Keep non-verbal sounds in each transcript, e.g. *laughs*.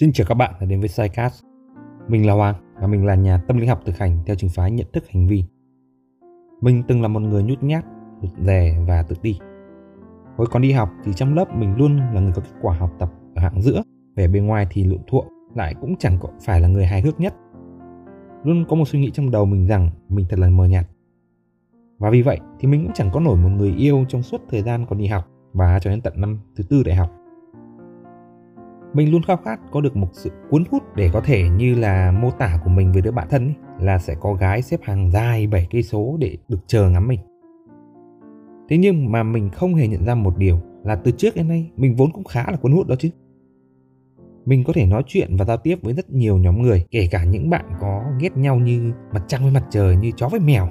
Xin chào các bạn đã đến với Sidecast. Mình là Hoàng và mình là nhà tâm lý học thực hành theo trường phái nhận thức hành vi. Mình từng là một người nhút nhát, rụt rè và tự ti. Hồi còn đi học thì trong lớp mình luôn là người có kết quả học tập ở hạng giữa, vẻ bề ngoài thì lụn thuộm, lại cũng chẳng có phải là người hài hước nhất. Luôn có một suy nghĩ trong đầu mình rằng mình thật là mờ nhạt. Và vì vậy thì mình cũng chẳng có nổi một người yêu trong suốt thời gian còn đi học và cho đến tận năm thứ tư đại học mình luôn khao khát có được một sự cuốn hút để có thể như là mô tả của mình với đứa bạn thân ấy, là sẽ có gái xếp hàng dài 7 cây số để được chờ ngắm mình. Thế nhưng mà mình không hề nhận ra một điều là từ trước đến nay mình vốn cũng khá là cuốn hút đó chứ. Mình có thể nói chuyện và giao tiếp với rất nhiều nhóm người, kể cả những bạn có ghét nhau như mặt trăng với mặt trời, như chó với mèo.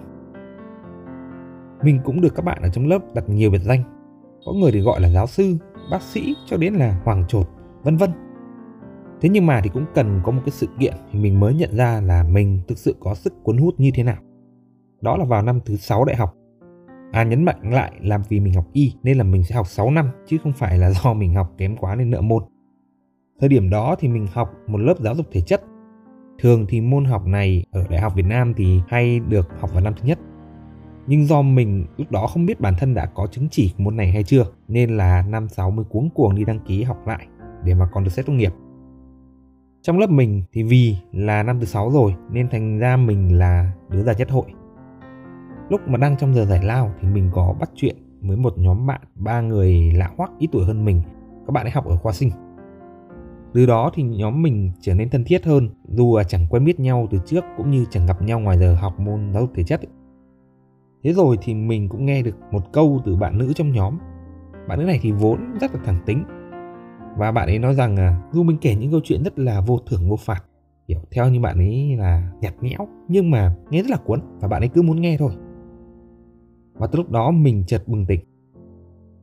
Mình cũng được các bạn ở trong lớp đặt nhiều biệt danh. Có người thì gọi là giáo sư, bác sĩ cho đến là hoàng trột vân vân. Thế nhưng mà thì cũng cần có một cái sự kiện thì mình mới nhận ra là mình thực sự có sức cuốn hút như thế nào. Đó là vào năm thứ sáu đại học. À nhấn mạnh lại là vì mình học y nên là mình sẽ học 6 năm, chứ không phải là *laughs* do mình học kém quá nên nợ môn. Thời điểm đó thì mình học một lớp giáo dục thể chất. Thường thì môn học này ở đại học Việt Nam thì hay được học vào năm thứ nhất. Nhưng do mình lúc đó không biết bản thân đã có chứng chỉ của môn này hay chưa, nên là năm 6 mới cuống cuồng đi đăng ký học lại để mà còn được xét tốt nghiệp. Trong lớp mình thì vì là năm thứ sáu rồi nên thành ra mình là đứa già nhất hội. Lúc mà đang trong giờ giải lao thì mình có bắt chuyện với một nhóm bạn, ba người lạ hoắc ít tuổi hơn mình. Các bạn ấy học ở khoa sinh. Từ đó thì nhóm mình trở nên thân thiết hơn, dù là chẳng quen biết nhau từ trước cũng như chẳng gặp nhau ngoài giờ học môn giáo dục thể chất. Ấy. thế rồi thì mình cũng nghe được một câu từ bạn nữ trong nhóm. Bạn nữ này thì vốn rất là thẳng tính và bạn ấy nói rằng à, dù mình kể những câu chuyện rất là vô thưởng vô phạt hiểu theo như bạn ấy là nhạt nhẽo nhưng mà nghe rất là cuốn và bạn ấy cứ muốn nghe thôi. Và từ lúc đó mình chợt bừng tỉnh.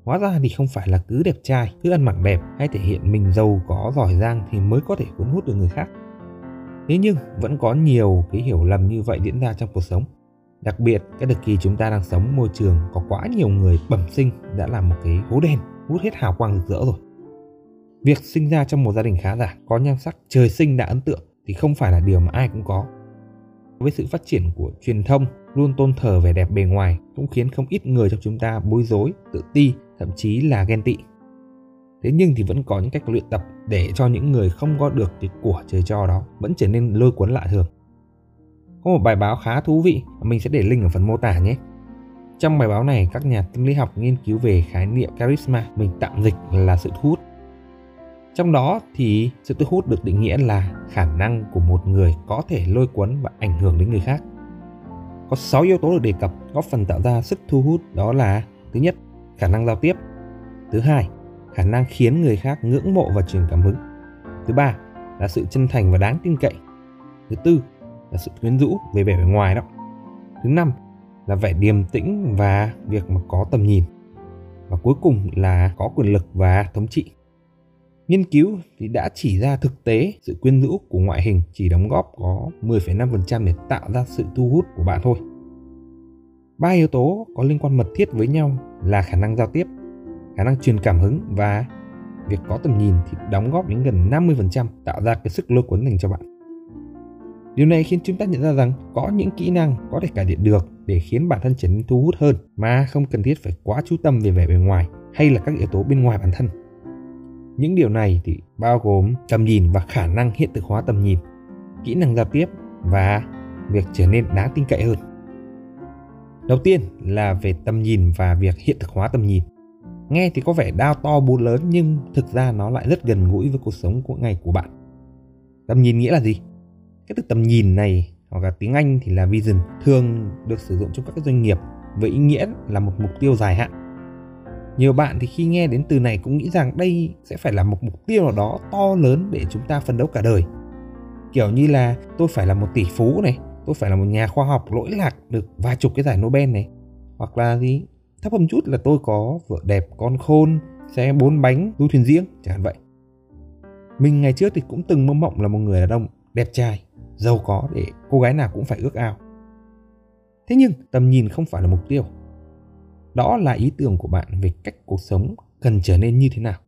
Hóa ra thì không phải là cứ đẹp trai cứ ăn mặc đẹp hay thể hiện mình giàu có giỏi giang thì mới có thể cuốn hút được người khác. Thế nhưng vẫn có nhiều cái hiểu lầm như vậy diễn ra trong cuộc sống. Đặc biệt cái thời kỳ chúng ta đang sống môi trường có quá nhiều người bẩm sinh đã làm một cái hố đen hút hết hào quang rực rỡ rồi. Việc sinh ra trong một gia đình khá giả, có nhan sắc trời sinh đã ấn tượng thì không phải là điều mà ai cũng có. Với sự phát triển của truyền thông luôn tôn thờ vẻ đẹp bề ngoài cũng khiến không ít người trong chúng ta bối rối, tự ti, thậm chí là ghen tị. Thế nhưng thì vẫn có những cách luyện tập để cho những người không có được cái của trời cho đó vẫn trở nên lôi cuốn lạ thường. Có một bài báo khá thú vị, mình sẽ để link ở phần mô tả nhé. Trong bài báo này, các nhà tâm lý học nghiên cứu về khái niệm charisma, mình tạm dịch là sự thu hút trong đó thì sự thu hút được định nghĩa là khả năng của một người có thể lôi cuốn và ảnh hưởng đến người khác. Có 6 yếu tố được đề cập góp phần tạo ra sức thu hút đó là thứ nhất, khả năng giao tiếp. Thứ hai, khả năng khiến người khác ngưỡng mộ và truyền cảm hứng. Thứ ba là sự chân thành và đáng tin cậy. Thứ tư là sự quyến rũ về vẻ bề ngoài đó. Thứ năm là vẻ điềm tĩnh và việc mà có tầm nhìn. Và cuối cùng là có quyền lực và thống trị. Nghiên cứu thì đã chỉ ra thực tế sự quyến rũ của ngoại hình chỉ đóng góp có 10,5% để tạo ra sự thu hút của bạn thôi. Ba yếu tố có liên quan mật thiết với nhau là khả năng giao tiếp, khả năng truyền cảm hứng và việc có tầm nhìn thì đóng góp đến gần 50% tạo ra cái sức lôi cuốn dành cho bạn. Điều này khiến chúng ta nhận ra rằng có những kỹ năng có thể cải thiện được để khiến bản thân trở nên thu hút hơn mà không cần thiết phải quá chú tâm về vẻ bề ngoài hay là các yếu tố bên ngoài bản thân. Những điều này thì bao gồm tầm nhìn và khả năng hiện thực hóa tầm nhìn, kỹ năng giao tiếp và việc trở nên đáng tin cậy hơn. Đầu tiên là về tầm nhìn và việc hiện thực hóa tầm nhìn. Nghe thì có vẻ đao to búa lớn nhưng thực ra nó lại rất gần gũi với cuộc sống của ngày của bạn. Tầm nhìn nghĩa là gì? Cái từ tầm nhìn này hoặc là tiếng Anh thì là vision thường được sử dụng trong các doanh nghiệp với ý nghĩa là một mục tiêu dài hạn nhiều bạn thì khi nghe đến từ này cũng nghĩ rằng đây sẽ phải là một mục tiêu nào đó to lớn để chúng ta phấn đấu cả đời. Kiểu như là tôi phải là một tỷ phú này, tôi phải là một nhà khoa học lỗi lạc được vài chục cái giải Nobel này. Hoặc là gì thấp hơn chút là tôi có vợ đẹp, con khôn, xe bốn bánh, du thuyền riêng, chẳng hạn vậy. Mình ngày trước thì cũng từng mơ mộng là một người đàn ông đẹp trai, giàu có để cô gái nào cũng phải ước ao. Thế nhưng tầm nhìn không phải là mục tiêu đó là ý tưởng của bạn về cách cuộc sống cần trở nên như thế nào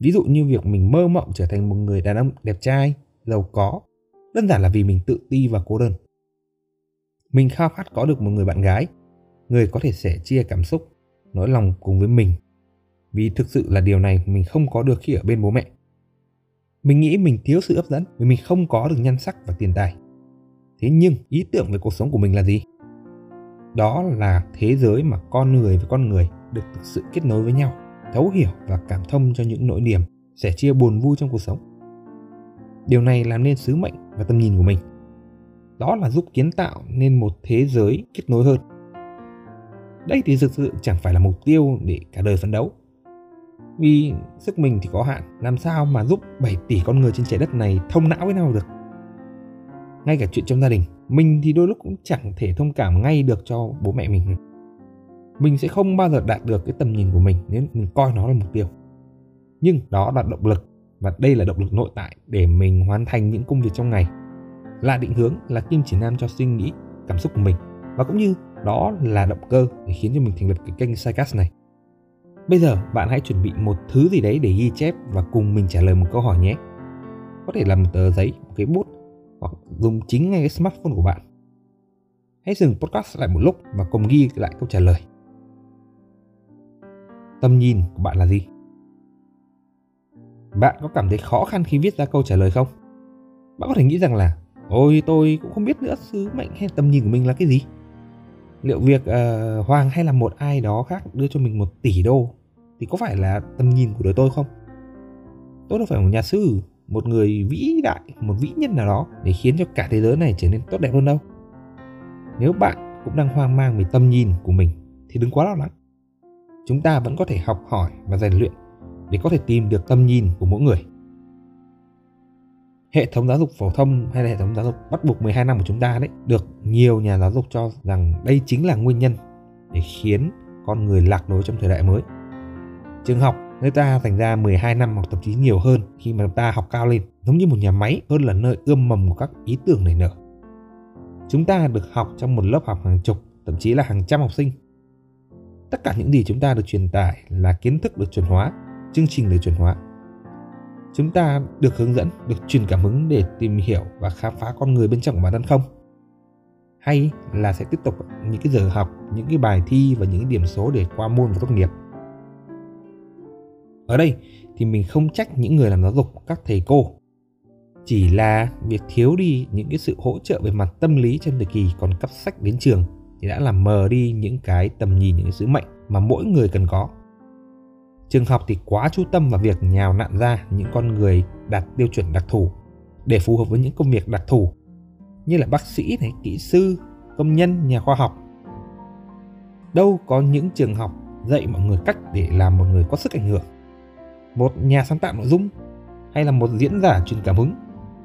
Ví dụ như việc mình mơ mộng trở thành một người đàn ông đẹp trai, giàu có, đơn giản là vì mình tự ti và cô đơn. Mình khao khát có được một người bạn gái, người có thể sẻ chia cảm xúc, nỗi lòng cùng với mình. Vì thực sự là điều này mình không có được khi ở bên bố mẹ. Mình nghĩ mình thiếu sự hấp dẫn vì mình không có được nhan sắc và tiền tài. Thế nhưng ý tưởng về cuộc sống của mình là gì? Đó là thế giới mà con người với con người được thực sự kết nối với nhau, thấu hiểu và cảm thông cho những nỗi niềm, sẻ chia buồn vui trong cuộc sống. Điều này làm nên sứ mệnh và tầm nhìn của mình. Đó là giúp kiến tạo nên một thế giới kết nối hơn. Đây thì thực sự chẳng phải là mục tiêu để cả đời phấn đấu. Vì sức mình thì có hạn, làm sao mà giúp 7 tỷ con người trên trái đất này thông não với nhau được. Ngay cả chuyện trong gia đình, mình thì đôi lúc cũng chẳng thể thông cảm ngay được cho bố mẹ mình. Mình sẽ không bao giờ đạt được cái tầm nhìn của mình nếu mình coi nó là mục tiêu. Nhưng đó là động lực và đây là động lực nội tại để mình hoàn thành những công việc trong ngày. Là định hướng, là kim chỉ nam cho suy nghĩ, cảm xúc của mình và cũng như đó là động cơ để khiến cho mình thành lập cái kênh Sidecast này. Bây giờ bạn hãy chuẩn bị một thứ gì đấy để ghi chép và cùng mình trả lời một câu hỏi nhé. Có thể là một tờ giấy, một cái bút hoặc dùng chính ngay cái smartphone của bạn. Hãy dừng podcast lại một lúc và cùng ghi lại câu trả lời. Tầm nhìn của bạn là gì? Bạn có cảm thấy khó khăn khi viết ra câu trả lời không? Bạn có thể nghĩ rằng là Ôi tôi cũng không biết nữa sứ mệnh hay tầm nhìn của mình là cái gì Liệu việc uh, Hoàng hay là một ai đó khác đưa cho mình một tỷ đô Thì có phải là tầm nhìn của đời tôi không? Tôi đâu phải một nhà sư một người vĩ đại, một vĩ nhân nào đó để khiến cho cả thế giới này trở nên tốt đẹp hơn đâu. Nếu bạn cũng đang hoang mang về tâm nhìn của mình, thì đừng quá lo lắng. Chúng ta vẫn có thể học hỏi và rèn luyện để có thể tìm được tâm nhìn của mỗi người. Hệ thống giáo dục phổ thông hay là hệ thống giáo dục bắt buộc 12 năm của chúng ta đấy, được nhiều nhà giáo dục cho rằng đây chính là nguyên nhân để khiến con người lạc lối trong thời đại mới. Trường học Nơi ta dành ra 12 năm hoặc thậm chí nhiều hơn khi mà ta học cao lên, giống như một nhà máy hơn là nơi ươm mầm của các ý tưởng nảy nở. Chúng ta được học trong một lớp học hàng chục, thậm chí là hàng trăm học sinh. Tất cả những gì chúng ta được truyền tải là kiến thức được chuẩn hóa, chương trình được chuẩn hóa. Chúng ta được hướng dẫn, được truyền cảm hứng để tìm hiểu và khám phá con người bên trong của bản thân không? Hay là sẽ tiếp tục những cái giờ học, những cái bài thi và những cái điểm số để qua môn và tốt nghiệp ở đây thì mình không trách những người làm giáo dục, các thầy cô. Chỉ là việc thiếu đi những cái sự hỗ trợ về mặt tâm lý trong thời kỳ còn cấp sách đến trường thì đã làm mờ đi những cái tầm nhìn, những cái sứ mệnh mà mỗi người cần có. Trường học thì quá chú tâm vào việc nhào nặn ra những con người đạt tiêu chuẩn đặc thù để phù hợp với những công việc đặc thù như là bác sĩ này, kỹ sư, công nhân, nhà khoa học. Đâu có những trường học dạy mọi người cách để làm một người có sức ảnh hưởng một nhà sáng tạo nội dung hay là một diễn giả truyền cảm hứng,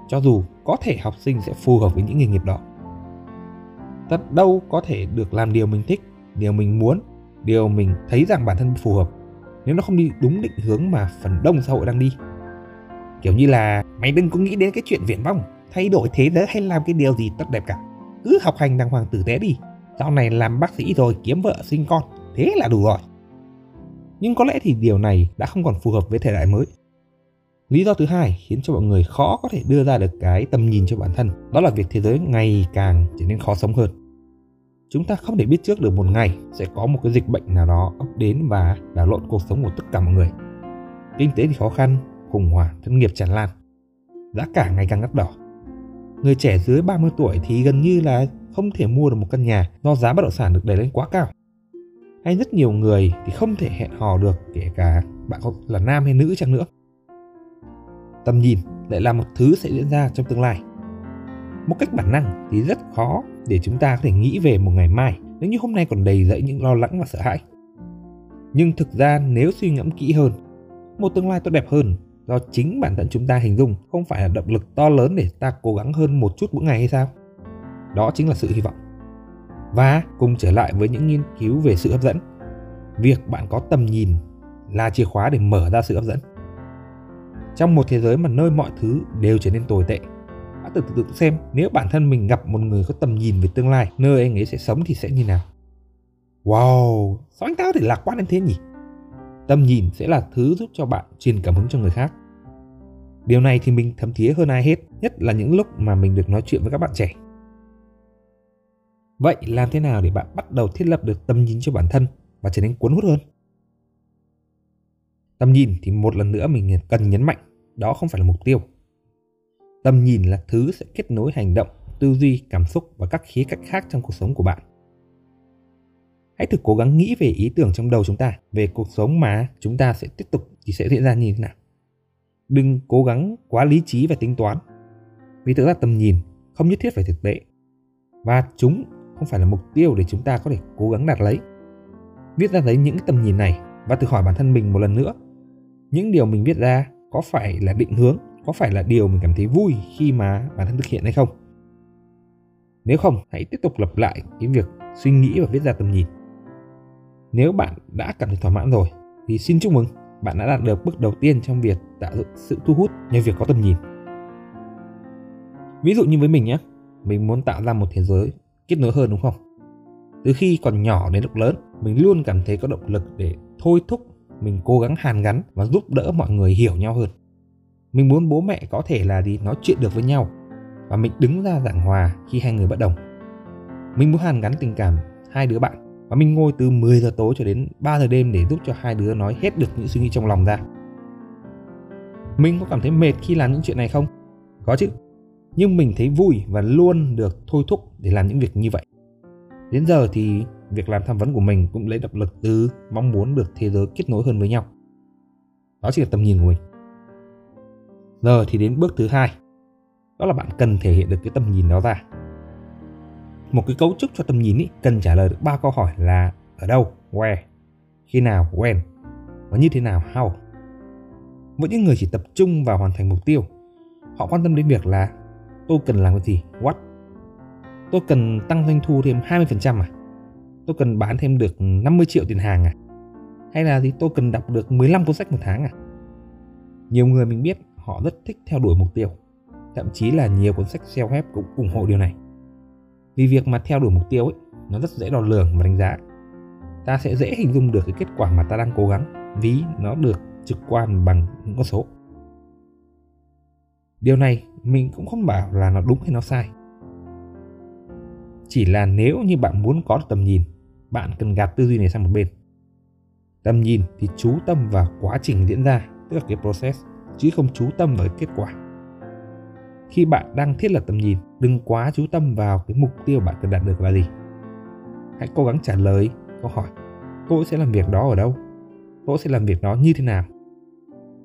cho dù có thể học sinh sẽ phù hợp với những nghề nghiệp đó. Thật đâu có thể được làm điều mình thích, điều mình muốn, điều mình thấy rằng bản thân phù hợp, nếu nó không đi đúng định hướng mà phần đông xã hội đang đi. Kiểu như là, mày đừng có nghĩ đến cái chuyện viển vong, thay đổi thế giới hay làm cái điều gì tốt đẹp cả. Cứ học hành đàng hoàng tử tế đi, sau này làm bác sĩ rồi kiếm vợ sinh con, thế là đủ rồi nhưng có lẽ thì điều này đã không còn phù hợp với thời đại mới. Lý do thứ hai khiến cho mọi người khó có thể đưa ra được cái tầm nhìn cho bản thân, đó là việc thế giới ngày càng trở nên khó sống hơn. Chúng ta không thể biết trước được một ngày sẽ có một cái dịch bệnh nào đó ập đến và đảo lộn cuộc sống của tất cả mọi người. Kinh tế thì khó khăn, khủng hoảng, thất nghiệp tràn lan. Giá cả ngày càng đắt đỏ. Người trẻ dưới 30 tuổi thì gần như là không thể mua được một căn nhà do giá bất động sản được đẩy lên quá cao hay rất nhiều người thì không thể hẹn hò được, kể cả bạn có là nam hay nữ chăng nữa. Tầm nhìn lại là một thứ sẽ diễn ra trong tương lai. Một cách bản năng thì rất khó để chúng ta có thể nghĩ về một ngày mai nếu như hôm nay còn đầy dẫy những lo lắng và sợ hãi. Nhưng thực ra nếu suy ngẫm kỹ hơn, một tương lai tốt đẹp hơn do chính bản thân chúng ta hình dung không phải là động lực to lớn để ta cố gắng hơn một chút mỗi ngày hay sao? Đó chính là sự hy vọng và cùng trở lại với những nghiên cứu về sự hấp dẫn. Việc bạn có tầm nhìn là chìa khóa để mở ra sự hấp dẫn. Trong một thế giới mà nơi mọi thứ đều trở nên tồi tệ, hãy tự tưởng tượng xem nếu bản thân mình gặp một người có tầm nhìn về tương lai, nơi anh ấy sẽ sống thì sẽ như nào. Wow, sao anh ta có thể lạc quan đến thế nhỉ? tầm nhìn sẽ là thứ giúp cho bạn truyền cảm hứng cho người khác. Điều này thì mình thấm thía hơn ai hết, nhất là những lúc mà mình được nói chuyện với các bạn trẻ. Vậy làm thế nào để bạn bắt đầu thiết lập được tầm nhìn cho bản thân và trở nên cuốn hút hơn? Tầm nhìn thì một lần nữa mình cần nhấn mạnh, đó không phải là mục tiêu. Tầm nhìn là thứ sẽ kết nối hành động, tư duy, cảm xúc và các khía cạnh khác trong cuộc sống của bạn. Hãy thử cố gắng nghĩ về ý tưởng trong đầu chúng ta, về cuộc sống mà chúng ta sẽ tiếp tục thì sẽ diễn ra như thế nào. Đừng cố gắng quá lý trí và tính toán. Vì thực ra tầm nhìn không nhất thiết phải thực tế. Và chúng không phải là mục tiêu để chúng ta có thể cố gắng đạt lấy. Viết ra thấy những tầm nhìn này và tự hỏi bản thân mình một lần nữa. Những điều mình viết ra có phải là định hướng, có phải là điều mình cảm thấy vui khi mà bản thân thực hiện hay không? Nếu không, hãy tiếp tục lặp lại cái việc suy nghĩ và viết ra tầm nhìn. Nếu bạn đã cảm thấy thỏa mãn rồi thì xin chúc mừng, bạn đã đạt được bước đầu tiên trong việc tạo dựng sự thu hút nhờ việc có tầm nhìn. Ví dụ như với mình nhé, mình muốn tạo ra một thế giới kết nối hơn đúng không? Từ khi còn nhỏ đến lúc lớn, mình luôn cảm thấy có động lực để thôi thúc mình cố gắng hàn gắn và giúp đỡ mọi người hiểu nhau hơn. Mình muốn bố mẹ có thể là đi nói chuyện được với nhau và mình đứng ra giảng hòa khi hai người bất đồng. Mình muốn hàn gắn tình cảm hai đứa bạn và mình ngồi từ 10 giờ tối cho đến 3 giờ đêm để giúp cho hai đứa nói hết được những suy nghĩ trong lòng ra. Mình có cảm thấy mệt khi làm những chuyện này không? Có chứ. Nhưng mình thấy vui và luôn được thôi thúc để làm những việc như vậy. Đến giờ thì việc làm tham vấn của mình cũng lấy động lực từ mong muốn được thế giới kết nối hơn với nhau. Đó chỉ là tầm nhìn của mình. Giờ thì đến bước thứ hai. Đó là bạn cần thể hiện được cái tầm nhìn đó ra. Một cái cấu trúc cho tầm nhìn ý, cần trả lời được ba câu hỏi là ở đâu, where, khi nào, when và như thế nào, how. Với những người chỉ tập trung vào hoàn thành mục tiêu, họ quan tâm đến việc là tôi cần làm cái gì, what. Tôi cần tăng doanh thu thêm 20% à? Tôi cần bán thêm được 50 triệu tiền hàng à? Hay là gì tôi cần đọc được 15 cuốn sách một tháng à? Nhiều người mình biết họ rất thích theo đuổi mục tiêu. Thậm chí là nhiều cuốn sách self-help cũng ủng hộ điều này. Vì việc mà theo đuổi mục tiêu ấy, nó rất dễ đo lường và đánh giá. Ta sẽ dễ hình dung được cái kết quả mà ta đang cố gắng vì nó được trực quan bằng những con số. Điều này mình cũng không bảo là nó đúng hay nó sai. Chỉ là nếu như bạn muốn có được tầm nhìn, bạn cần gạt tư duy này sang một bên. Tầm nhìn thì chú tâm vào quá trình diễn ra, tức là cái process chứ không chú tâm vào kết quả. Khi bạn đang thiết lập tầm nhìn, đừng quá chú tâm vào cái mục tiêu bạn cần đạt được là gì. Hãy cố gắng trả lời câu hỏi tôi sẽ làm việc đó ở đâu? Tôi sẽ làm việc đó như thế nào?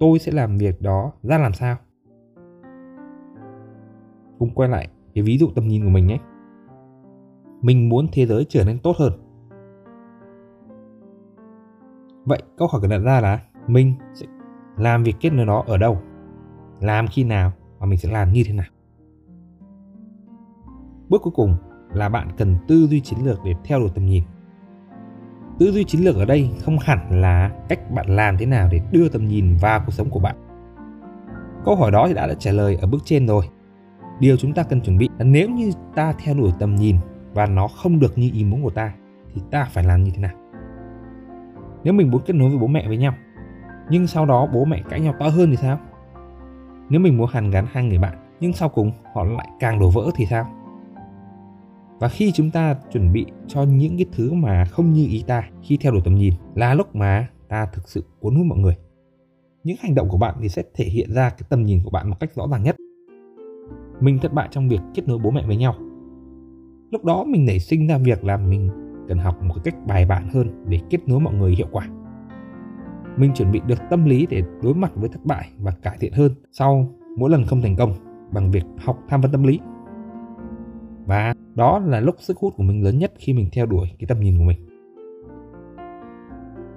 Tôi sẽ làm việc đó ra làm sao? Cùng quay lại cái ví dụ tầm nhìn của mình nhé. Mình muốn thế giới trở nên tốt hơn. Vậy câu hỏi cần đặt ra là mình sẽ làm việc kết nối đó ở đâu? Làm khi nào và mình sẽ làm như thế nào? Bước cuối cùng là bạn cần tư duy chiến lược để theo đuổi tầm nhìn. Tư duy chiến lược ở đây không hẳn là cách bạn làm thế nào để đưa tầm nhìn vào cuộc sống của bạn. Câu hỏi đó thì đã đã trả lời ở bước trên rồi điều chúng ta cần chuẩn bị là nếu như ta theo đuổi tầm nhìn và nó không được như ý muốn của ta, thì ta phải làm như thế nào? Nếu mình muốn kết nối với bố mẹ với nhau, nhưng sau đó bố mẹ cãi nhau to hơn thì sao? Nếu mình muốn hàn gắn hai người bạn, nhưng sau cùng họ lại càng đổ vỡ thì sao? Và khi chúng ta chuẩn bị cho những cái thứ mà không như ý ta khi theo đuổi tầm nhìn là lúc mà ta thực sự cuốn hút mọi người, những hành động của bạn thì sẽ thể hiện ra cái tầm nhìn của bạn một cách rõ ràng nhất mình thất bại trong việc kết nối bố mẹ với nhau lúc đó mình nảy sinh ra việc là mình cần học một cách bài bản hơn để kết nối mọi người hiệu quả mình chuẩn bị được tâm lý để đối mặt với thất bại và cải thiện hơn sau mỗi lần không thành công bằng việc học tham vấn tâm lý. Và đó là lúc sức hút của mình lớn nhất khi mình theo đuổi cái tầm nhìn của mình.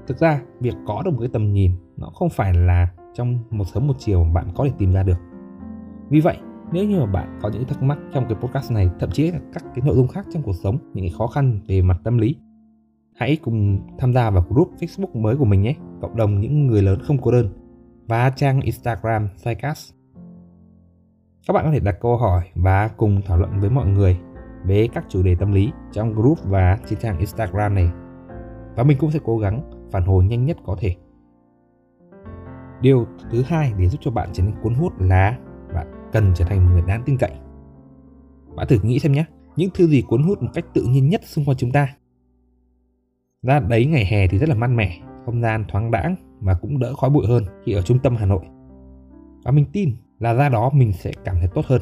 Thực ra, việc có được một cái tầm nhìn nó không phải là trong một sớm một chiều bạn có thể tìm ra được. Vì vậy, nếu như mà bạn có những thắc mắc trong cái podcast này, thậm chí là các cái nội dung khác trong cuộc sống, những cái khó khăn về mặt tâm lý Hãy cùng tham gia vào group Facebook mới của mình nhé, cộng đồng những người lớn không cô đơn và trang Instagram Psycast. Các bạn có thể đặt câu hỏi và cùng thảo luận với mọi người về các chủ đề tâm lý trong group và trên trang Instagram này. Và mình cũng sẽ cố gắng phản hồi nhanh nhất có thể Điều thứ hai để giúp cho bạn trở nên cuốn hút là cần trở thành một người đáng tin cậy. Bạn thử nghĩ xem nhé, những thứ gì cuốn hút một cách tự nhiên nhất xung quanh chúng ta. Ra đấy ngày hè thì rất là mát mẻ, không gian thoáng đãng và cũng đỡ khói bụi hơn khi ở trung tâm Hà Nội. Và mình tin là ra đó mình sẽ cảm thấy tốt hơn.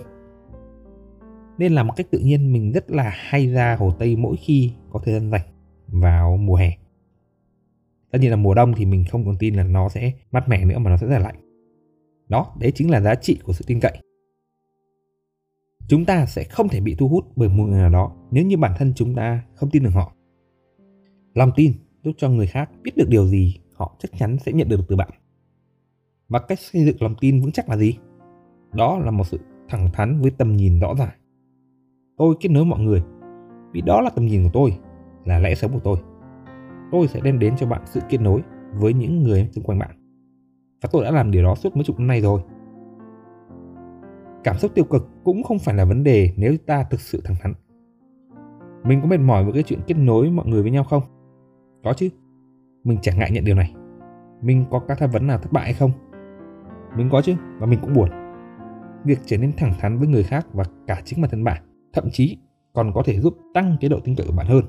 Nên là một cách tự nhiên mình rất là hay ra Hồ Tây mỗi khi có thời gian rảnh vào mùa hè. Tất nhiên là mùa đông thì mình không còn tin là nó sẽ mát mẻ nữa mà nó sẽ rất là lạnh. Đó, đấy chính là giá trị của sự tin cậy. Chúng ta sẽ không thể bị thu hút bởi một người nào đó nếu như bản thân chúng ta không tin được họ. Lòng tin giúp cho người khác biết được điều gì họ chắc chắn sẽ nhận được từ bạn. Và cách xây dựng lòng tin vững chắc là gì? Đó là một sự thẳng thắn với tầm nhìn rõ ràng. Tôi kết nối mọi người vì đó là tầm nhìn của tôi, là lẽ sống của tôi. Tôi sẽ đem đến cho bạn sự kết nối với những người xung quanh bạn. Và tôi đã làm điều đó suốt mấy chục năm nay rồi. Cảm xúc tiêu cực cũng không phải là vấn đề nếu ta thực sự thẳng thắn. Mình có mệt mỏi với cái chuyện kết nối mọi người với nhau không? Có chứ. Mình chẳng ngại nhận điều này. Mình có các tham vấn nào thất bại hay không? Mình có chứ, và mình cũng buồn. Việc trở nên thẳng thắn với người khác và cả chính bản thân bạn, thậm chí còn có thể giúp tăng cái độ tin cậy của bạn hơn.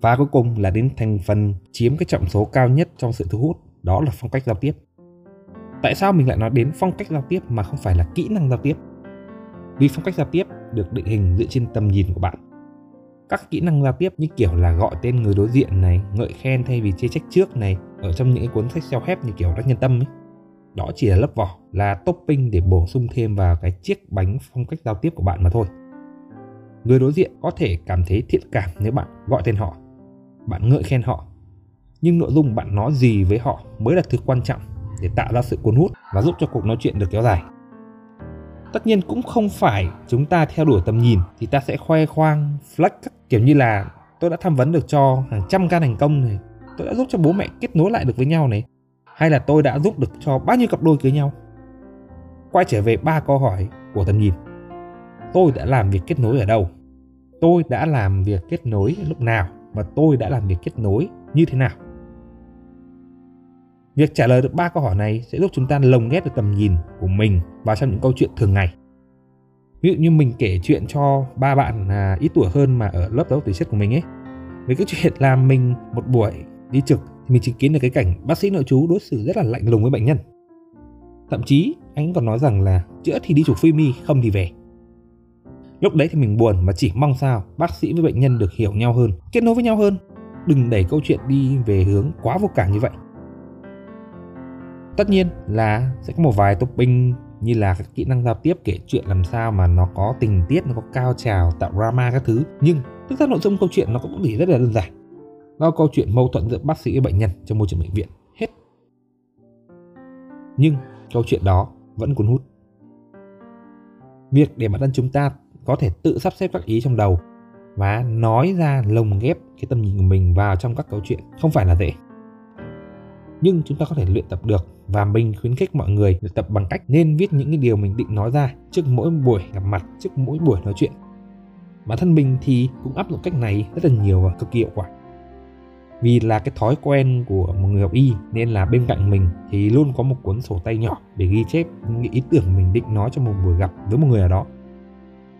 Và cuối cùng là đến thành phần chiếm cái trọng số cao nhất trong sự thu hút, đó là phong cách giao tiếp. Tại sao mình lại nói đến phong cách giao tiếp mà không phải là kỹ năng giao tiếp? Vì phong cách giao tiếp được định hình dựa trên tầm nhìn của bạn. Các kỹ năng giao tiếp như kiểu là gọi tên người đối diện này, ngợi khen thay vì chê trách trước này, ở trong những cuốn sách self-help như kiểu đắc nhân tâm ấy. Đó chỉ là lớp vỏ, là topping để bổ sung thêm vào cái chiếc bánh phong cách giao tiếp của bạn mà thôi. Người đối diện có thể cảm thấy thiện cảm nếu bạn gọi tên họ, bạn ngợi khen họ. Nhưng nội dung bạn nói gì với họ mới là thứ quan trọng để tạo ra sự cuốn hút và giúp cho cuộc nói chuyện được kéo dài. Tất nhiên cũng không phải chúng ta theo đuổi tầm nhìn thì ta sẽ khoe khoang, flex kiểu như là tôi đã tham vấn được cho hàng trăm ca thành công này, tôi đã giúp cho bố mẹ kết nối lại được với nhau này, hay là tôi đã giúp được cho bao nhiêu cặp đôi cưới nhau. Quay trở về ba câu hỏi của tầm nhìn. Tôi đã làm việc kết nối ở đâu? Tôi đã làm việc kết nối lúc nào và tôi đã làm việc kết nối như thế nào? Việc trả lời được ba câu hỏi này sẽ giúp chúng ta lồng ghép được tầm nhìn của mình vào trong những câu chuyện thường ngày. Ví dụ như mình kể chuyện cho ba bạn à, ít tuổi hơn mà ở lớp giáo dục thể chất của mình ấy. Với cái chuyện là mình một buổi đi trực thì mình chứng kiến được cái cảnh bác sĩ nội chú đối xử rất là lạnh lùng với bệnh nhân. Thậm chí anh còn nói rằng là chữa thì đi chụp phim đi, không thì về. Lúc đấy thì mình buồn mà chỉ mong sao bác sĩ với bệnh nhân được hiểu nhau hơn, kết nối với nhau hơn. Đừng đẩy câu chuyện đi về hướng quá vô cảm như vậy. Tất nhiên là sẽ có một vài topping như là các kỹ năng giao tiếp kể chuyện làm sao mà nó có tình tiết, nó có cao trào, tạo drama các thứ. Nhưng thực ra nội dung câu chuyện nó cũng chỉ rất là đơn giản. Nó câu chuyện mâu thuẫn giữa bác sĩ và bệnh nhân trong môi trường bệnh viện. Hết. Nhưng câu chuyện đó vẫn cuốn hút. Việc để bản thân chúng ta có thể tự sắp xếp các ý trong đầu và nói ra lồng ghép cái tầm nhìn của mình vào trong các câu chuyện không phải là dễ nhưng chúng ta có thể luyện tập được và mình khuyến khích mọi người luyện tập bằng cách nên viết những cái điều mình định nói ra trước mỗi buổi gặp mặt, trước mỗi buổi nói chuyện. Bản thân mình thì cũng áp dụng cách này rất là nhiều và cực kỳ hiệu quả. Vì là cái thói quen của một người học y nên là bên cạnh mình thì luôn có một cuốn sổ tay nhỏ để ghi chép những ý tưởng mình định nói trong một buổi gặp với một người nào đó.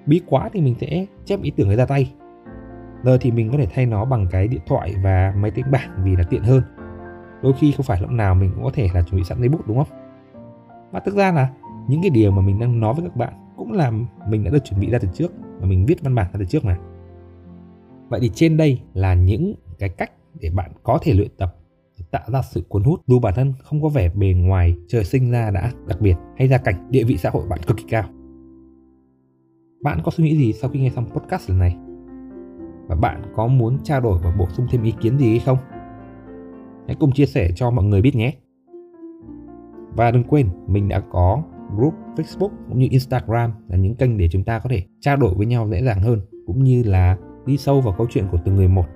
Bí quá thì mình sẽ chép ý tưởng ấy ra tay. Giờ thì mình có thể thay nó bằng cái điện thoại và máy tính bảng vì là tiện hơn đôi khi không phải lúc nào mình cũng có thể là chuẩn bị sẵn giấy bút, đúng không? Và thực ra là, những cái điều mà mình đang nói với các bạn cũng là mình đã được chuẩn bị ra từ trước và mình viết văn bản ra từ trước mà. Vậy thì trên đây là những cái cách để bạn có thể luyện tập để tạo ra sự cuốn hút dù bản thân không có vẻ bề ngoài trời sinh ra đã đặc biệt hay gia cảnh, địa vị xã hội bạn cực kỳ cao. Bạn có suy nghĩ gì sau khi nghe xong podcast lần này? Và bạn có muốn trao đổi và bổ sung thêm ý kiến gì hay không? Hãy cùng chia sẻ cho mọi người biết nhé. Và đừng quên, mình đã có group Facebook cũng như Instagram là những kênh để chúng ta có thể trao đổi với nhau dễ dàng hơn cũng như là đi sâu vào câu chuyện của từng người một.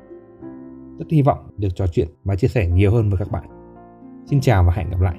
Rất hy vọng được trò chuyện và chia sẻ nhiều hơn với các bạn. Xin chào và hẹn gặp lại.